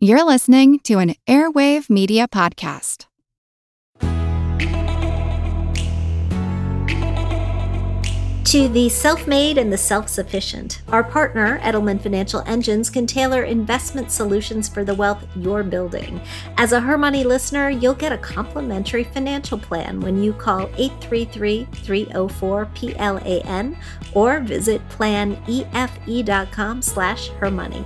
You're listening to an Airwave Media Podcast. To the self made and the self sufficient, our partner, Edelman Financial Engines, can tailor investment solutions for the wealth you're building. As a Her Money listener, you'll get a complimentary financial plan when you call 833 304 PLAN or visit planefe.com slash hermoney.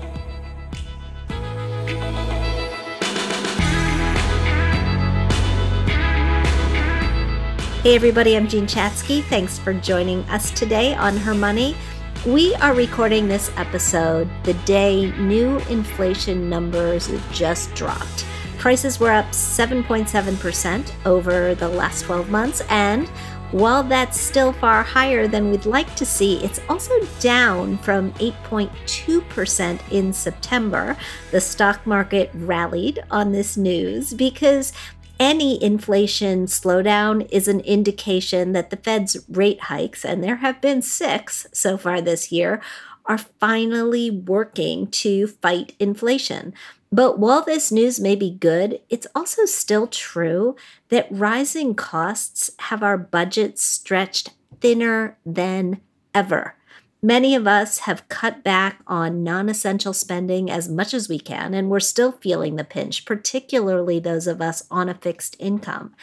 Hey, everybody, I'm Jean Chatzky. Thanks for joining us today on Her Money. We are recording this episode the day new inflation numbers just dropped. Prices were up 7.7% over the last 12 months, and while that's still far higher than we'd like to see, it's also down from 8.2% in September. The stock market rallied on this news because any inflation slowdown is an indication that the Fed's rate hikes, and there have been six so far this year, are finally working to fight inflation. But while this news may be good, it's also still true that rising costs have our budgets stretched thinner than ever. Many of us have cut back on non essential spending as much as we can, and we're still feeling the pinch, particularly those of us on a fixed income.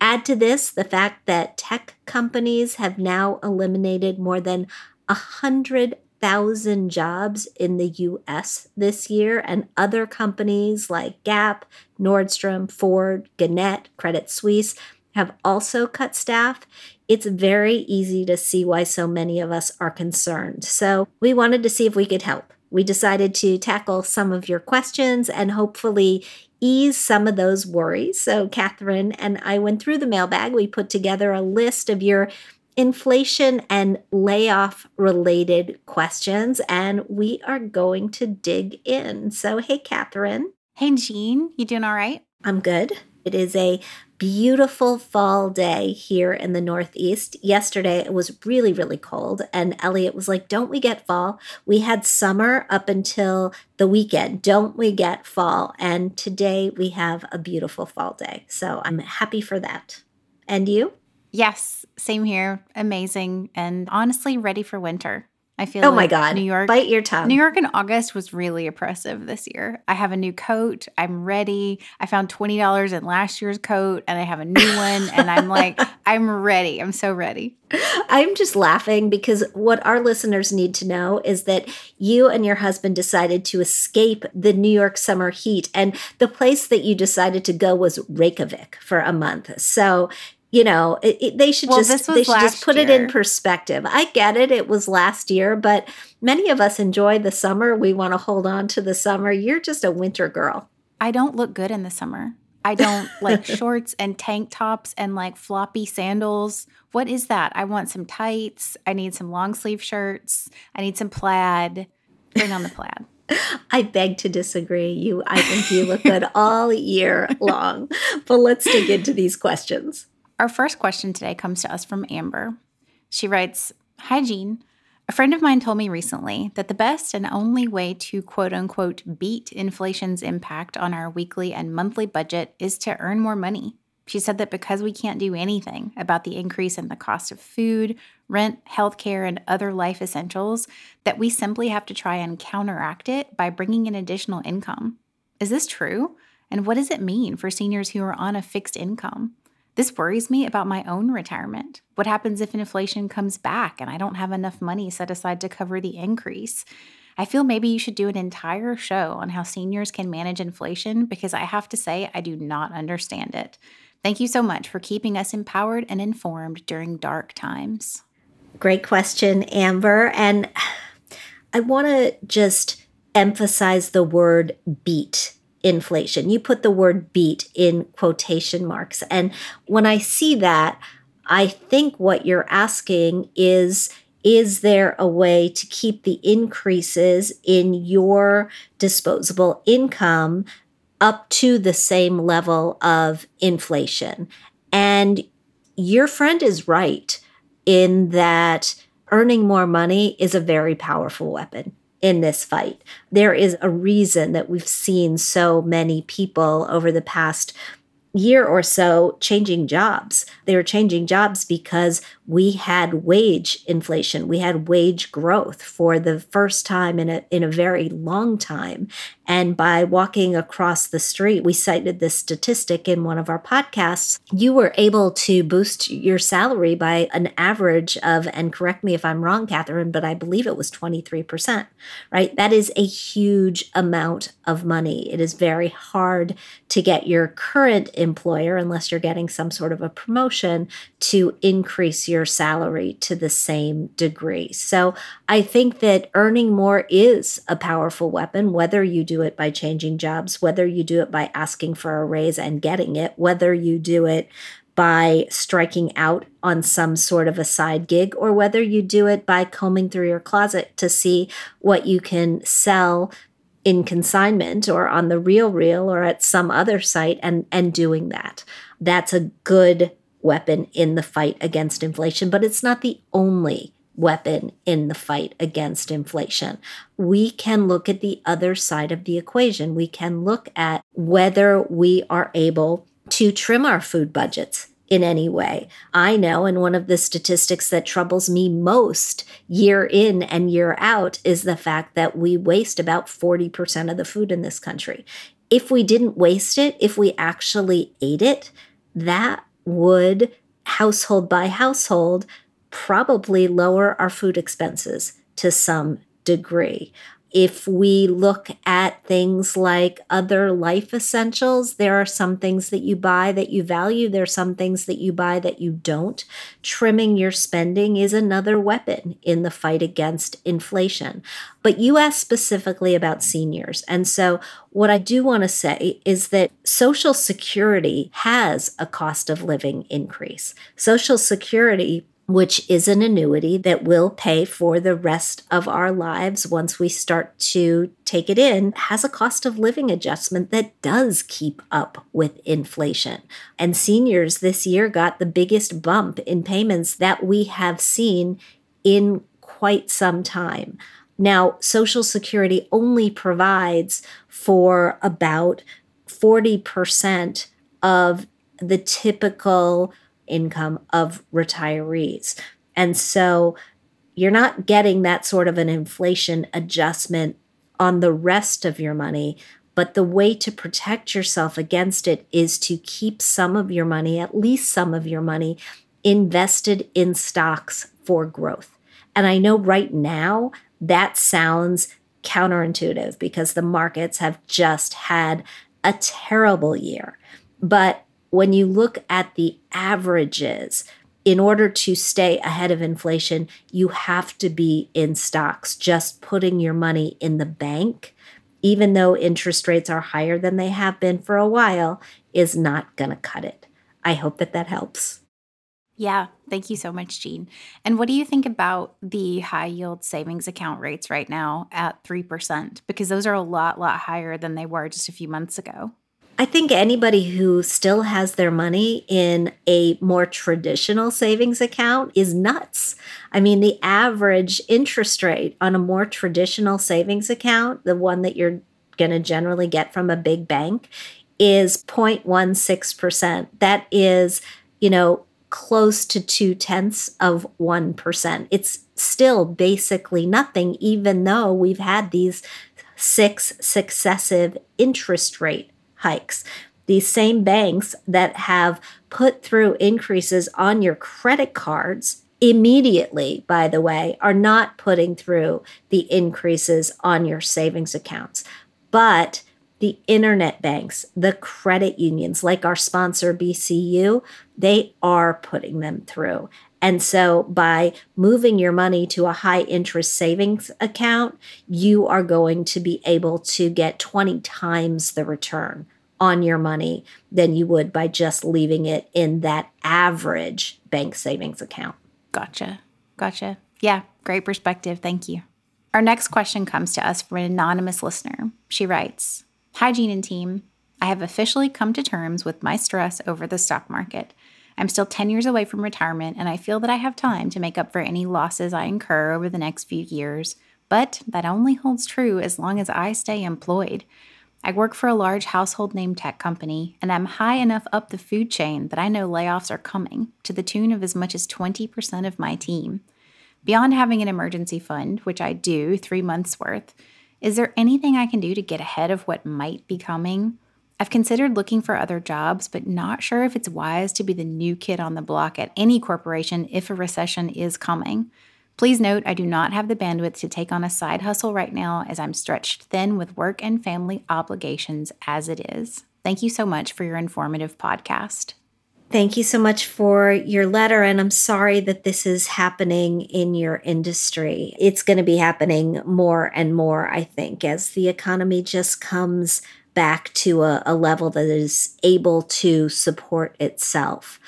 Add to this the fact that tech companies have now eliminated more than 100,000 jobs in the US this year, and other companies like Gap, Nordstrom, Ford, Gannett, Credit Suisse have also cut staff it's very easy to see why so many of us are concerned. So, we wanted to see if we could help. We decided to tackle some of your questions and hopefully ease some of those worries. So, Catherine and I went through the mailbag. We put together a list of your inflation and layoff related questions, and we are going to dig in. So, hey, Catherine. Hey, Jean, you doing all right? I'm good. It is a beautiful fall day here in the Northeast. Yesterday it was really, really cold, and Elliot was like, Don't we get fall? We had summer up until the weekend. Don't we get fall? And today we have a beautiful fall day. So I'm happy for that. And you? Yes, same here. Amazing. And honestly, ready for winter. I feel oh like my god, New York, bite your tongue. New York in August was really oppressive this year. I have a new coat. I'm ready. I found twenty dollars in last year's coat, and I have a new one. and I'm like, I'm ready. I'm so ready. I'm just laughing because what our listeners need to know is that you and your husband decided to escape the New York summer heat, and the place that you decided to go was Reykjavik for a month. So you know it, it, they should well, just they should just put year. it in perspective. I get it it was last year but many of us enjoy the summer. We want to hold on to the summer. You're just a winter girl. I don't look good in the summer. I don't like shorts and tank tops and like floppy sandals. What is that? I want some tights. I need some long sleeve shirts. I need some plaid. Bring on the plaid. I beg to disagree. You, I think you look good all year long. But let's dig into these questions. Our first question today comes to us from Amber. She writes Hi, Jean. A friend of mine told me recently that the best and only way to quote unquote beat inflation's impact on our weekly and monthly budget is to earn more money. She said that because we can't do anything about the increase in the cost of food, rent, healthcare, and other life essentials, that we simply have to try and counteract it by bringing in additional income. Is this true? And what does it mean for seniors who are on a fixed income? This worries me about my own retirement. What happens if inflation comes back and I don't have enough money set aside to cover the increase? I feel maybe you should do an entire show on how seniors can manage inflation because I have to say, I do not understand it. Thank you so much for keeping us empowered and informed during dark times. Great question, Amber. And I want to just emphasize the word beat inflation. You put the word beat in quotation marks. And when I see that, I think what you're asking is is there a way to keep the increases in your disposable income up to the same level of inflation? And your friend is right in that earning more money is a very powerful weapon in this fight. There is a reason that we've seen so many people over the past year or so changing jobs. They were changing jobs because we had wage inflation. We had wage growth for the first time in a in a very long time. And by walking across the street, we cited this statistic in one of our podcasts. You were able to boost your salary by an average of, and correct me if I'm wrong, Catherine, but I believe it was 23%, right? That is a huge amount of money. It is very hard to get your current employer, unless you're getting some sort of a promotion, to increase your salary to the same degree. So I think that earning more is a powerful weapon, whether you do it by changing jobs, whether you do it by asking for a raise and getting it, whether you do it by striking out on some sort of a side gig, or whether you do it by combing through your closet to see what you can sell in consignment or on the RealReal or at some other site and and doing that that's a good weapon in the fight against inflation but it's not the only weapon in the fight against inflation. We can look at the other side of the equation. We can look at whether we are able to trim our food budgets in any way. I know, and one of the statistics that troubles me most year in and year out is the fact that we waste about 40% of the food in this country. If we didn't waste it, if we actually ate it, that would household by household probably lower our food expenses to some degree. If we look at things like other life essentials, there are some things that you buy that you value. There are some things that you buy that you don't. Trimming your spending is another weapon in the fight against inflation. But you asked specifically about seniors. And so, what I do want to say is that Social Security has a cost of living increase. Social Security which is an annuity that will pay for the rest of our lives once we start to take it in, has a cost of living adjustment that does keep up with inflation. And seniors this year got the biggest bump in payments that we have seen in quite some time. Now, Social Security only provides for about 40% of the typical income of retirees. And so you're not getting that sort of an inflation adjustment on the rest of your money. But the way to protect yourself against it is to keep some of your money, at least some of your money, invested in stocks for growth. And I know right now that sounds counterintuitive because the markets have just had a terrible year. But when you look at the averages, in order to stay ahead of inflation, you have to be in stocks. Just putting your money in the bank, even though interest rates are higher than they have been for a while, is not going to cut it. I hope that that helps. Yeah, thank you so much, Jean. And what do you think about the high yield savings account rates right now at 3%? Because those are a lot, lot higher than they were just a few months ago. I think anybody who still has their money in a more traditional savings account is nuts. I mean, the average interest rate on a more traditional savings account, the one that you're going to generally get from a big bank, is 0.16%. That is, you know, close to two tenths of 1%. It's still basically nothing, even though we've had these six successive interest rate hikes. These same banks that have put through increases on your credit cards immediately, by the way, are not putting through the increases on your savings accounts. But the internet banks, the credit unions, like our sponsor BCU, they are putting them through. And so by moving your money to a high interest savings account, you are going to be able to get 20 times the return on your money than you would by just leaving it in that average bank savings account. Gotcha. Gotcha. Yeah, great perspective. Thank you. Our next question comes to us from an anonymous listener. She writes Hi, Jean and team. I have officially come to terms with my stress over the stock market. I'm still 10 years away from retirement, and I feel that I have time to make up for any losses I incur over the next few years But that only holds true as long as I stay employed. I work for a large household name tech company, and I'm high enough up the food chain that I know layoffs are coming to the tune of as much as 20% of my team. Beyond having an emergency fund, which I do three months worth, is there anything I can do to get ahead of what might be coming? I've considered looking for other jobs, but not sure if it's wise to be the new kid on the block at any corporation if a recession is coming. Please note, I do not have the bandwidth to take on a side hustle right now as I'm stretched thin with work and family obligations as it is. Thank you so much for your informative podcast. Thank you so much for your letter. And I'm sorry that this is happening in your industry. It's going to be happening more and more, I think, as the economy just comes back to a, a level that is able to support itself.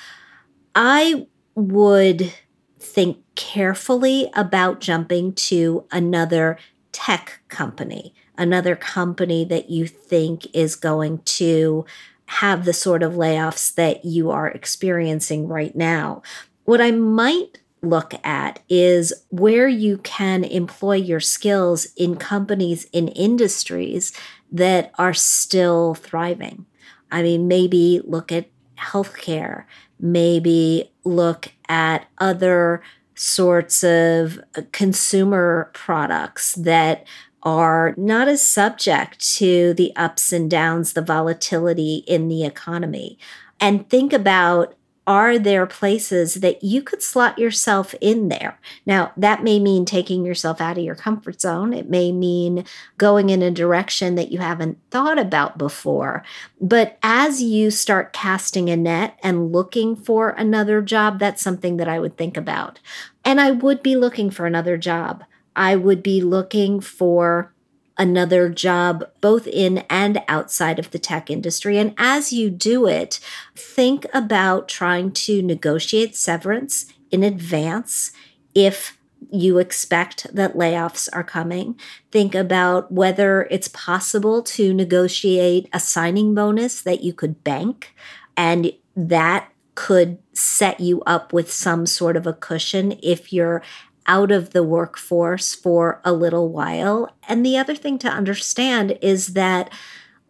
I would think carefully about jumping to another tech company, another company that you think is going to have the sort of layoffs that you are experiencing right now. What I might look at is where you can employ your skills in companies in industries that are still thriving. I mean, maybe look at healthcare, maybe look at other sorts of uh, consumer products that are not as subject to the ups and downs, the volatility in the economy. And think about are there places that you could slot yourself in there? Now, that may mean taking yourself out of your comfort zone. It may mean going in a direction that you haven't thought about before. But as you start casting a net and looking for another job, that's something that I would think about. And I would be looking for another job. I would be looking for another job both in and outside of the tech industry. And as you do it, think about trying to negotiate severance in advance if you expect that layoffs are coming. Think about whether it's possible to negotiate a signing bonus that you could bank and that could set you up with some sort of a cushion if you're out of the workforce for a little while. And the other thing to understand is that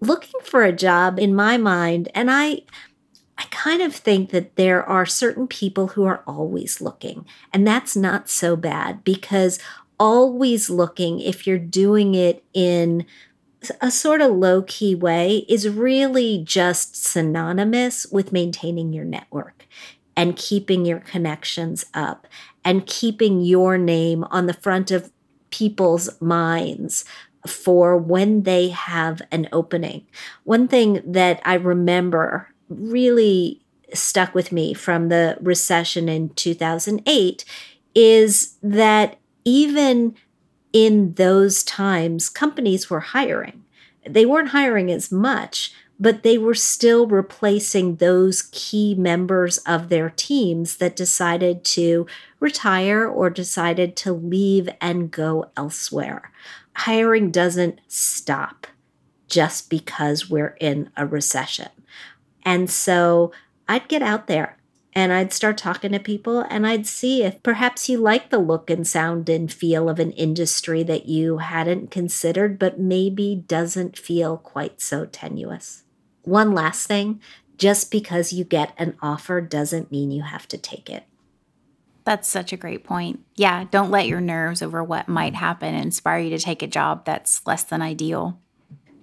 looking for a job, in my mind, and I, I kind of think that there are certain people who are always looking, and that's not so bad because always looking, if you're doing it in a sort of low key way, is really just synonymous with maintaining your network and keeping your connections up and keeping your name on the front of people's minds for when they have an opening. One thing that I remember really stuck with me from the recession in 2008 is that even in those times, companies were hiring. They weren't hiring as much, but they were still replacing those key members of their teams that decided to retire or decided to leave and go elsewhere. Hiring doesn't stop just because we're in a recession. And so I'd get out there and I'd start talking to people and I'd see if perhaps you like the look and sound and feel of an industry that you hadn't considered, but maybe doesn't feel quite so tenuous. One last thing just because you get an offer doesn't mean you have to take it. That's such a great point. Yeah, don't let your nerves over what might happen inspire you to take a job that's less than ideal.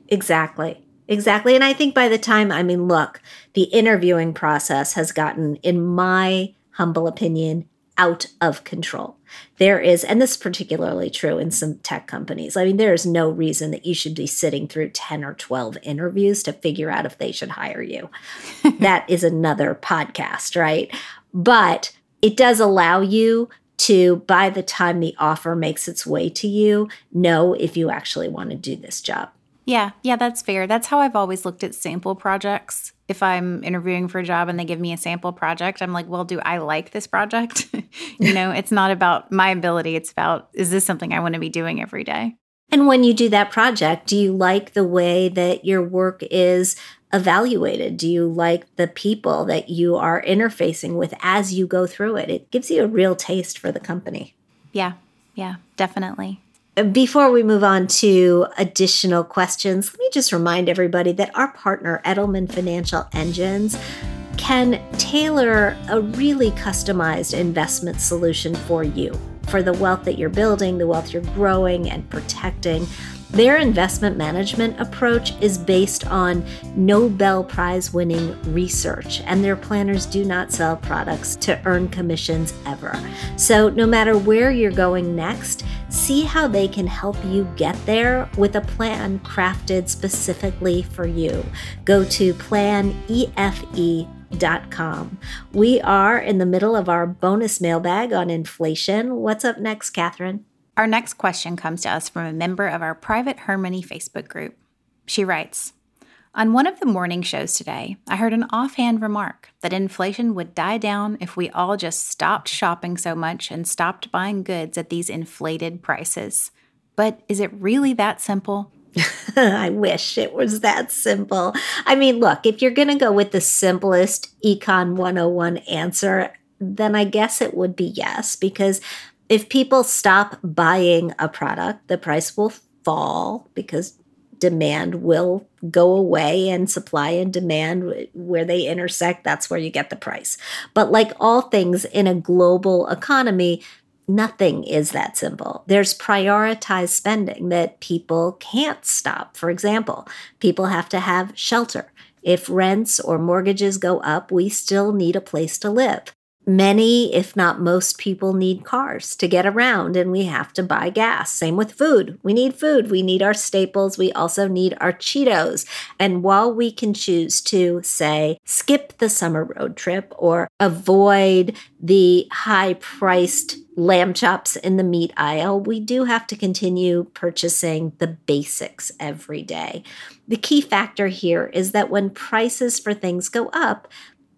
Exactly. Exactly. And I think by the time, I mean, look, the interviewing process has gotten, in my humble opinion, out of control. There is, and this is particularly true in some tech companies. I mean, there is no reason that you should be sitting through 10 or 12 interviews to figure out if they should hire you. that is another podcast, right? But it does allow you to, by the time the offer makes its way to you, know if you actually want to do this job. Yeah, yeah, that's fair. That's how I've always looked at sample projects. If I'm interviewing for a job and they give me a sample project, I'm like, well, do I like this project? you know, it's not about my ability, it's about is this something I want to be doing every day? And when you do that project, do you like the way that your work is evaluated? Do you like the people that you are interfacing with as you go through it? It gives you a real taste for the company. Yeah, yeah, definitely. Before we move on to additional questions, let me just remind everybody that our partner, Edelman Financial Engines, can tailor a really customized investment solution for you for the wealth that you're building, the wealth you're growing and protecting. Their investment management approach is based on Nobel Prize winning research, and their planners do not sell products to earn commissions ever. So, no matter where you're going next, see how they can help you get there with a plan crafted specifically for you. Go to planefe.com. We are in the middle of our bonus mailbag on inflation. What's up next, Catherine? Our next question comes to us from a member of our private Her Money Facebook group. She writes On one of the morning shows today, I heard an offhand remark that inflation would die down if we all just stopped shopping so much and stopped buying goods at these inflated prices. But is it really that simple? I wish it was that simple. I mean, look, if you're going to go with the simplest Econ 101 answer, then I guess it would be yes, because if people stop buying a product, the price will fall because demand will go away and supply and demand where they intersect that's where you get the price. But like all things in a global economy nothing is that simple. There's prioritized spending that people can't stop. For example people have to have shelter. If rents or mortgages go up we still need a place to live Many, if not most people, need cars to get around, and we have to buy gas. Same with food. We need food. We need our staples. We also need our Cheetos. And while we can choose to, say, skip the summer road trip or avoid the high priced lamb chops in the meat aisle, we do have to continue purchasing the basics every day. The key factor here is that when prices for things go up,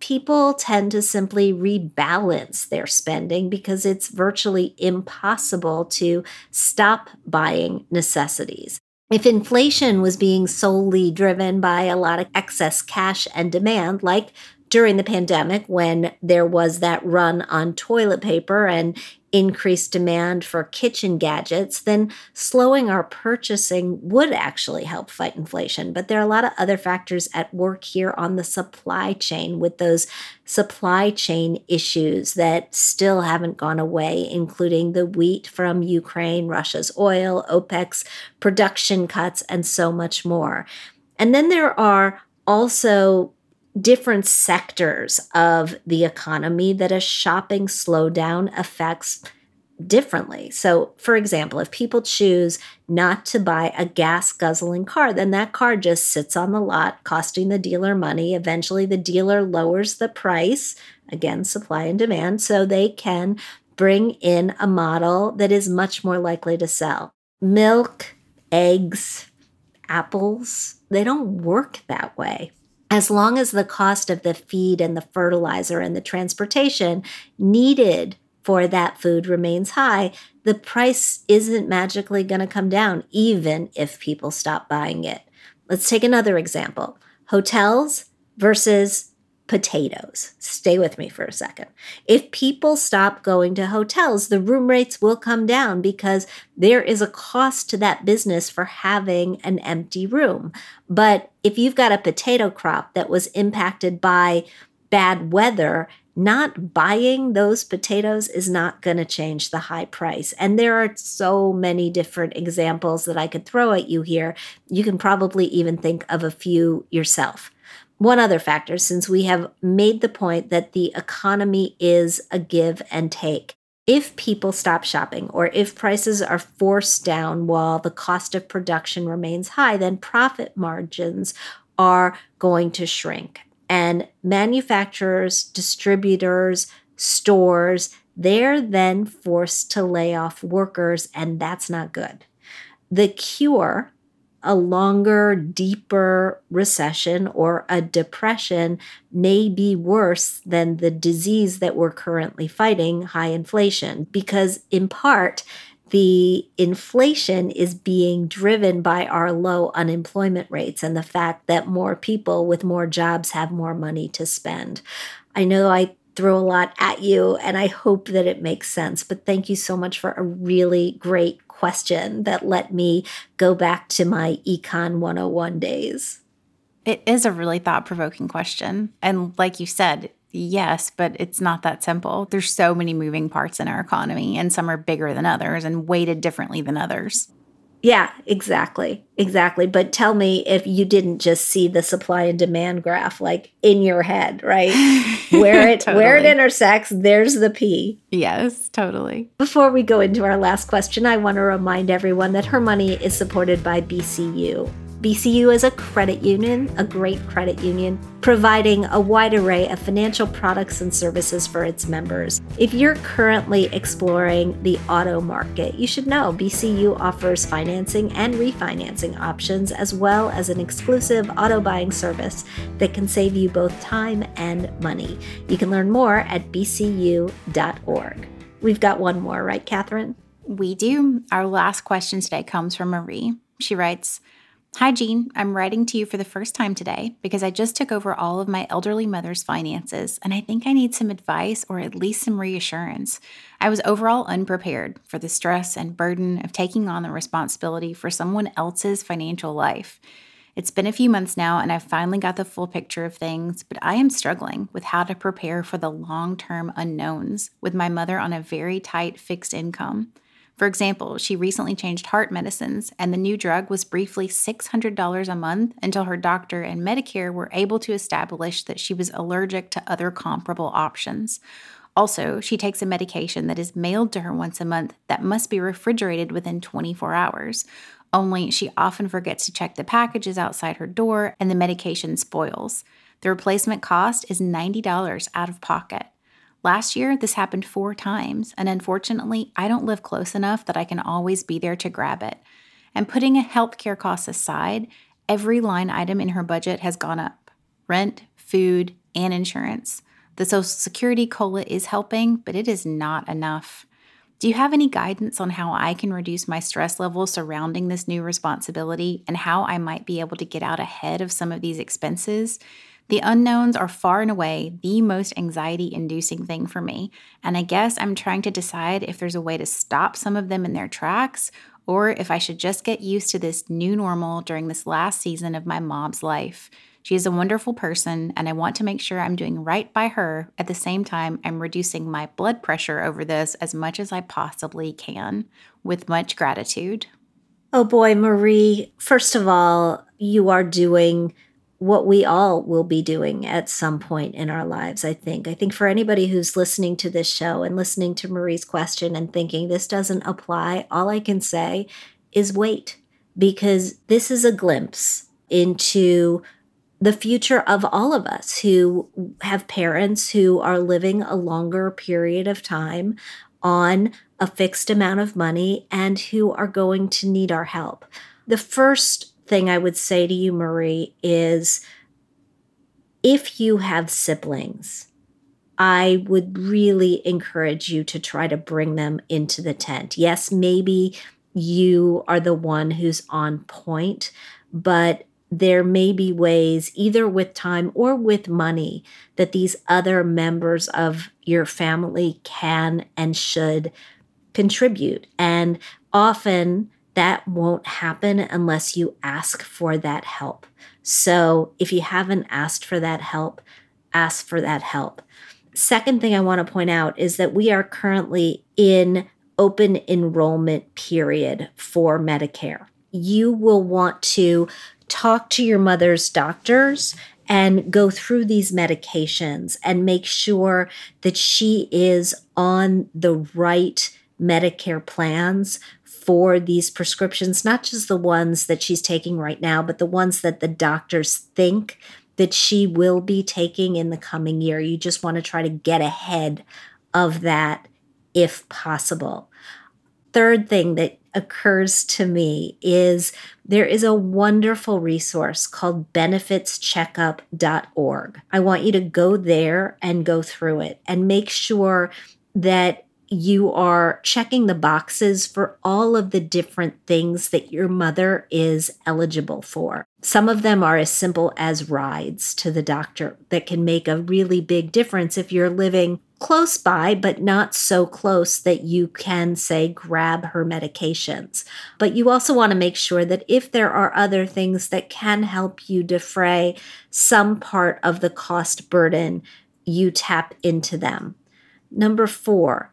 people tend to simply rebalance their spending because it's virtually impossible to stop buying necessities. If inflation was being solely driven by a lot of excess cash and demand, like during the pandemic when there was that run on toilet paper and increased demand for kitchen gadgets, then slowing our purchasing would actually help fight inflation. But there are a lot of other factors at work here on the supply chain with those supply chain issues that still haven't gone away, including the wheat from Ukraine, Russia's oil, OPEC's production cuts, and so much more. And then there are also different sectors of the economy that a shopping slowdown affects differently. So, for example, if people choose not to buy a gas guzzling car, then that car just sits on the lot, costing the dealer money. Eventually, the dealer lowers the price, again, supply and demand, so they can bring in a model that is much more likely to sell. Milk, eggs, apples, they don't work that way as long as the cost of the feed and the fertilizer and the transportation needed for that food remains high, the price isn't magically going to come down, even if people stop buying it. Let's take another example hotels versus potatoes. Stay with me for a second. If people stop going to hotels, the room rates will come down because there is a cost to that business for having an empty room. But if you've got a potato crop that was impacted by bad weather, not buying those potatoes is not going to change the high price. And there are so many different examples that I could throw at you here. You can probably even think of a few yourself one other factor, since we have made the point that the economy is a give and take. If people stop shopping or if prices are forced down while the cost of production remains high, then profit margins are going to shrink. And manufacturers, distributors, stores, they're then forced to lay off workers, and that's not good. The cure a longer, deeper recession or a depression may be worse than the disease that we're currently fighting, high inflation, because in part, the inflation is being driven by our low unemployment rates and the fact that more people with more jobs have more money to spend. I know I throw a lot at you and I hope that it makes sense, but thank you so much for a really great question that let me go back to my Econ 101 days. It is a really thought provoking question. And like you said, yes, but it's not that simple. There's so many moving parts in our economy, and some are bigger than others and weighted differently than others. Yeah, exactly. Exactly. But tell me if you didn't just see the supply and demand graph like in your head, right? Where it totally. where it intersects, there's the P. Yes, totally. Before we go into our last question, I want to remind everyone that her money is supported by BCU. BCU is a credit union, a great credit union, providing a wide array of financial products and services for its members. If you're currently exploring the auto market, you should know BCU offers financing and refinancing options as well as an exclusive auto buying service that can save you both time and money. You can learn more at bcu.org. We've got one more, right, Catherine? We do. Our last question today comes from Marie. She writes, Hi, Jean. I'm writing to you for the first time today because I just took over all of my elderly mother's finances and I think I need some advice or at least some reassurance. I was overall unprepared for the stress and burden of taking on the responsibility for someone else's financial life. It's been a few months now and I've finally got the full picture of things, but I am struggling with how to prepare for the long term unknowns with my mother on a very tight fixed income. For example, she recently changed heart medicines, and the new drug was briefly $600 a month until her doctor and Medicare were able to establish that she was allergic to other comparable options. Also, she takes a medication that is mailed to her once a month that must be refrigerated within 24 hours. Only she often forgets to check the packages outside her door and the medication spoils. The replacement cost is $90 out of pocket. Last year, this happened four times, and unfortunately, I don't live close enough that I can always be there to grab it. And putting a healthcare costs aside, every line item in her budget has gone up rent, food, and insurance. The Social Security COLA is helping, but it is not enough. Do you have any guidance on how I can reduce my stress level surrounding this new responsibility and how I might be able to get out ahead of some of these expenses? The unknowns are far and away the most anxiety inducing thing for me, and I guess I'm trying to decide if there's a way to stop some of them in their tracks or if I should just get used to this new normal during this last season of my mom's life. She is a wonderful person, and I want to make sure I'm doing right by her. At the same time, I'm reducing my blood pressure over this as much as I possibly can. With much gratitude. Oh boy, Marie, first of all, you are doing what we all will be doing at some point in our lives, I think. I think for anybody who's listening to this show and listening to Marie's question and thinking this doesn't apply, all I can say is wait, because this is a glimpse into the future of all of us who have parents who are living a longer period of time on a fixed amount of money and who are going to need our help. The first thing I would say to you, Marie, is if you have siblings, I would really encourage you to try to bring them into the tent. Yes, maybe you are the one who's on point, but there may be ways, either with time or with money, that these other members of your family can and should contribute. And often that won't happen unless you ask for that help. So if you haven't asked for that help, ask for that help. Second thing I want to point out is that we are currently in open enrollment period for Medicare. You will want to talk to your mother's doctors and go through these medications and make sure that she is on the right Medicare plans for these prescriptions, not just the ones that she's taking right now, but the ones that the doctors think that she will be taking in the coming year. You just want to try to get ahead of that if possible. Third thing that occurs to me is there is a wonderful resource called benefitscheckup.org. I want you to go there and go through it and make sure that you are checking the boxes for all of the different things that your mother is eligible for. Some of them are as simple as rides to the doctor that can make a really big difference if you're living close by, but not so close that you can say grab her medications. But you also want to make sure that if there are other things that can help you defray some part of the cost burden, you tap into them. Number four,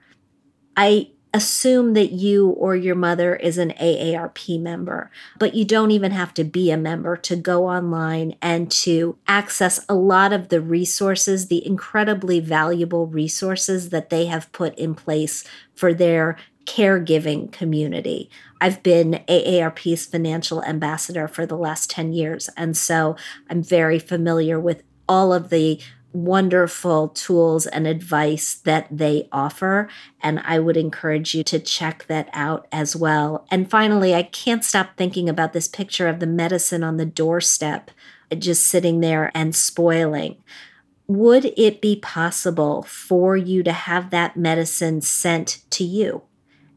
I assume that you or your mother is an AARP member, but you don't even have to be a member to go online and to access a lot of the resources, the incredibly valuable resources that they have put in place for their caregiving community. I've been AARP's financial ambassador for the last 10 years, and so I'm very familiar with all of the wonderful tools and advice that they offer. And I would encourage you to check that out as well. And finally, I can't stop thinking about this picture of the medicine on the doorstep, just sitting there and spoiling. Would it be possible for you to have that medicine sent to you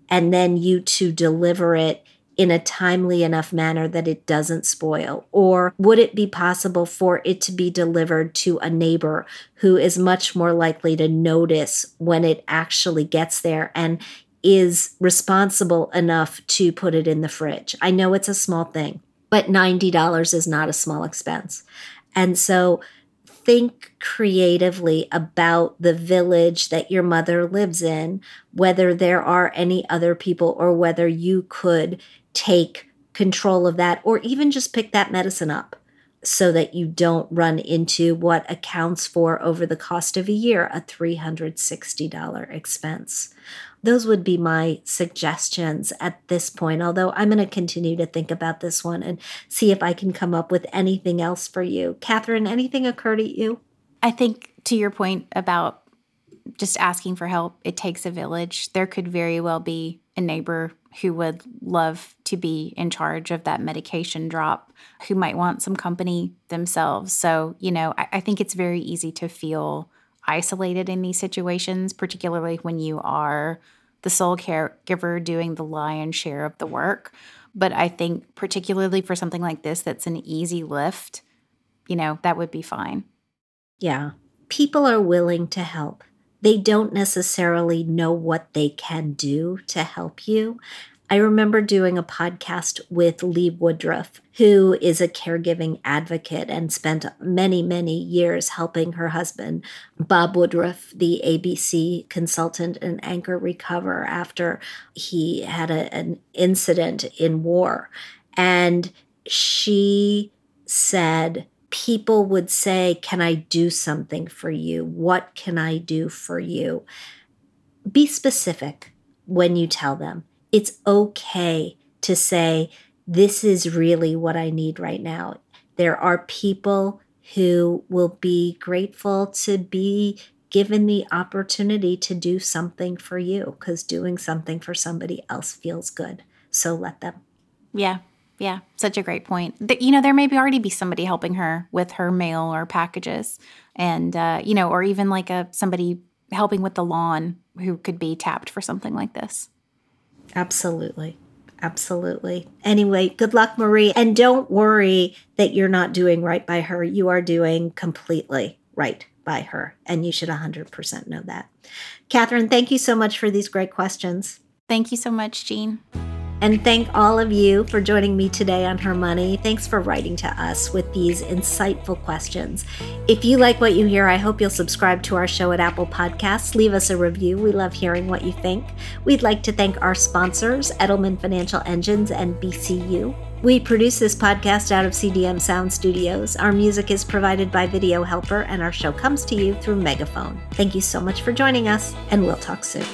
and then you to deliver it in a timely enough manner that it doesn't spoil? Or would it be possible for it to be delivered to a neighbor who is much more likely to notice when it actually gets there and is responsible enough to put it in the fridge? I know it's a small thing, but $90 is not a small expense. And so think creatively about the village that your mother lives in, whether there are any other people or whether you could take control of that or even just pick that medicine up so that you don't run into what accounts for over the cost of a year a $360 expense. Those would be my suggestions at this point, although I'm going to continue to think about this one and see if I can come up with anything else for you. Catherine, anything occur to you? I think to your point about just asking for help, it takes a village. There could very well be a neighbor who would love to be in charge of that medication drop, who might want some company themselves. So, you know, I, I, think it's very easy to feel isolated in these situations, particularly when you are the sole caregiver doing the lion's share of the work. But I think, particularly for something like this, that's an easy lift, you know, that would be fine. Yeah. People are willing to help they don't necessarily know what they can do to help you. I remember doing a podcast with Lee Woodruff, who is a caregiving advocate and spent many, many years helping her husband, Bob Woodruff, the ABC consultant and anchor, recover after he had a, an incident in war. And she said, people would say, Can I do something for you? What can I do for you? Be specific when you tell them. It's okay to say, This is really what I need right now. There are people who will be grateful to be given the opportunity to do something for you because doing something for somebody else feels good. So let them. Yeah, yeah, such a great point. That You know, there may be already be somebody helping her with her mail or packages, and uh, you know, or even like a somebody helping with the lawn who could be tapped for something like this. Absolutely. Absolutely. Anyway, good luck, Marie. And don't worry that you're not doing right by her. You are doing completely right by her. And you should 100% know that. Catherine, thank you so much for these great questions. Thank you so much, Jean. And thank all of you for joining me today on Her Money. Thanks for writing to us with these insightful questions. If you like what you hear, I hope you'll subscribe to our show at Apple Podcasts. Leave us a review. We love hearing what you think. We'd like to thank our sponsors, Edelman Financial Engines and BCU. We produce this podcast out of CDM Sound Studios. Our music is provided by Video Helper, and our show comes to you through Megaphone. Thank you so much for joining us, and we'll talk soon.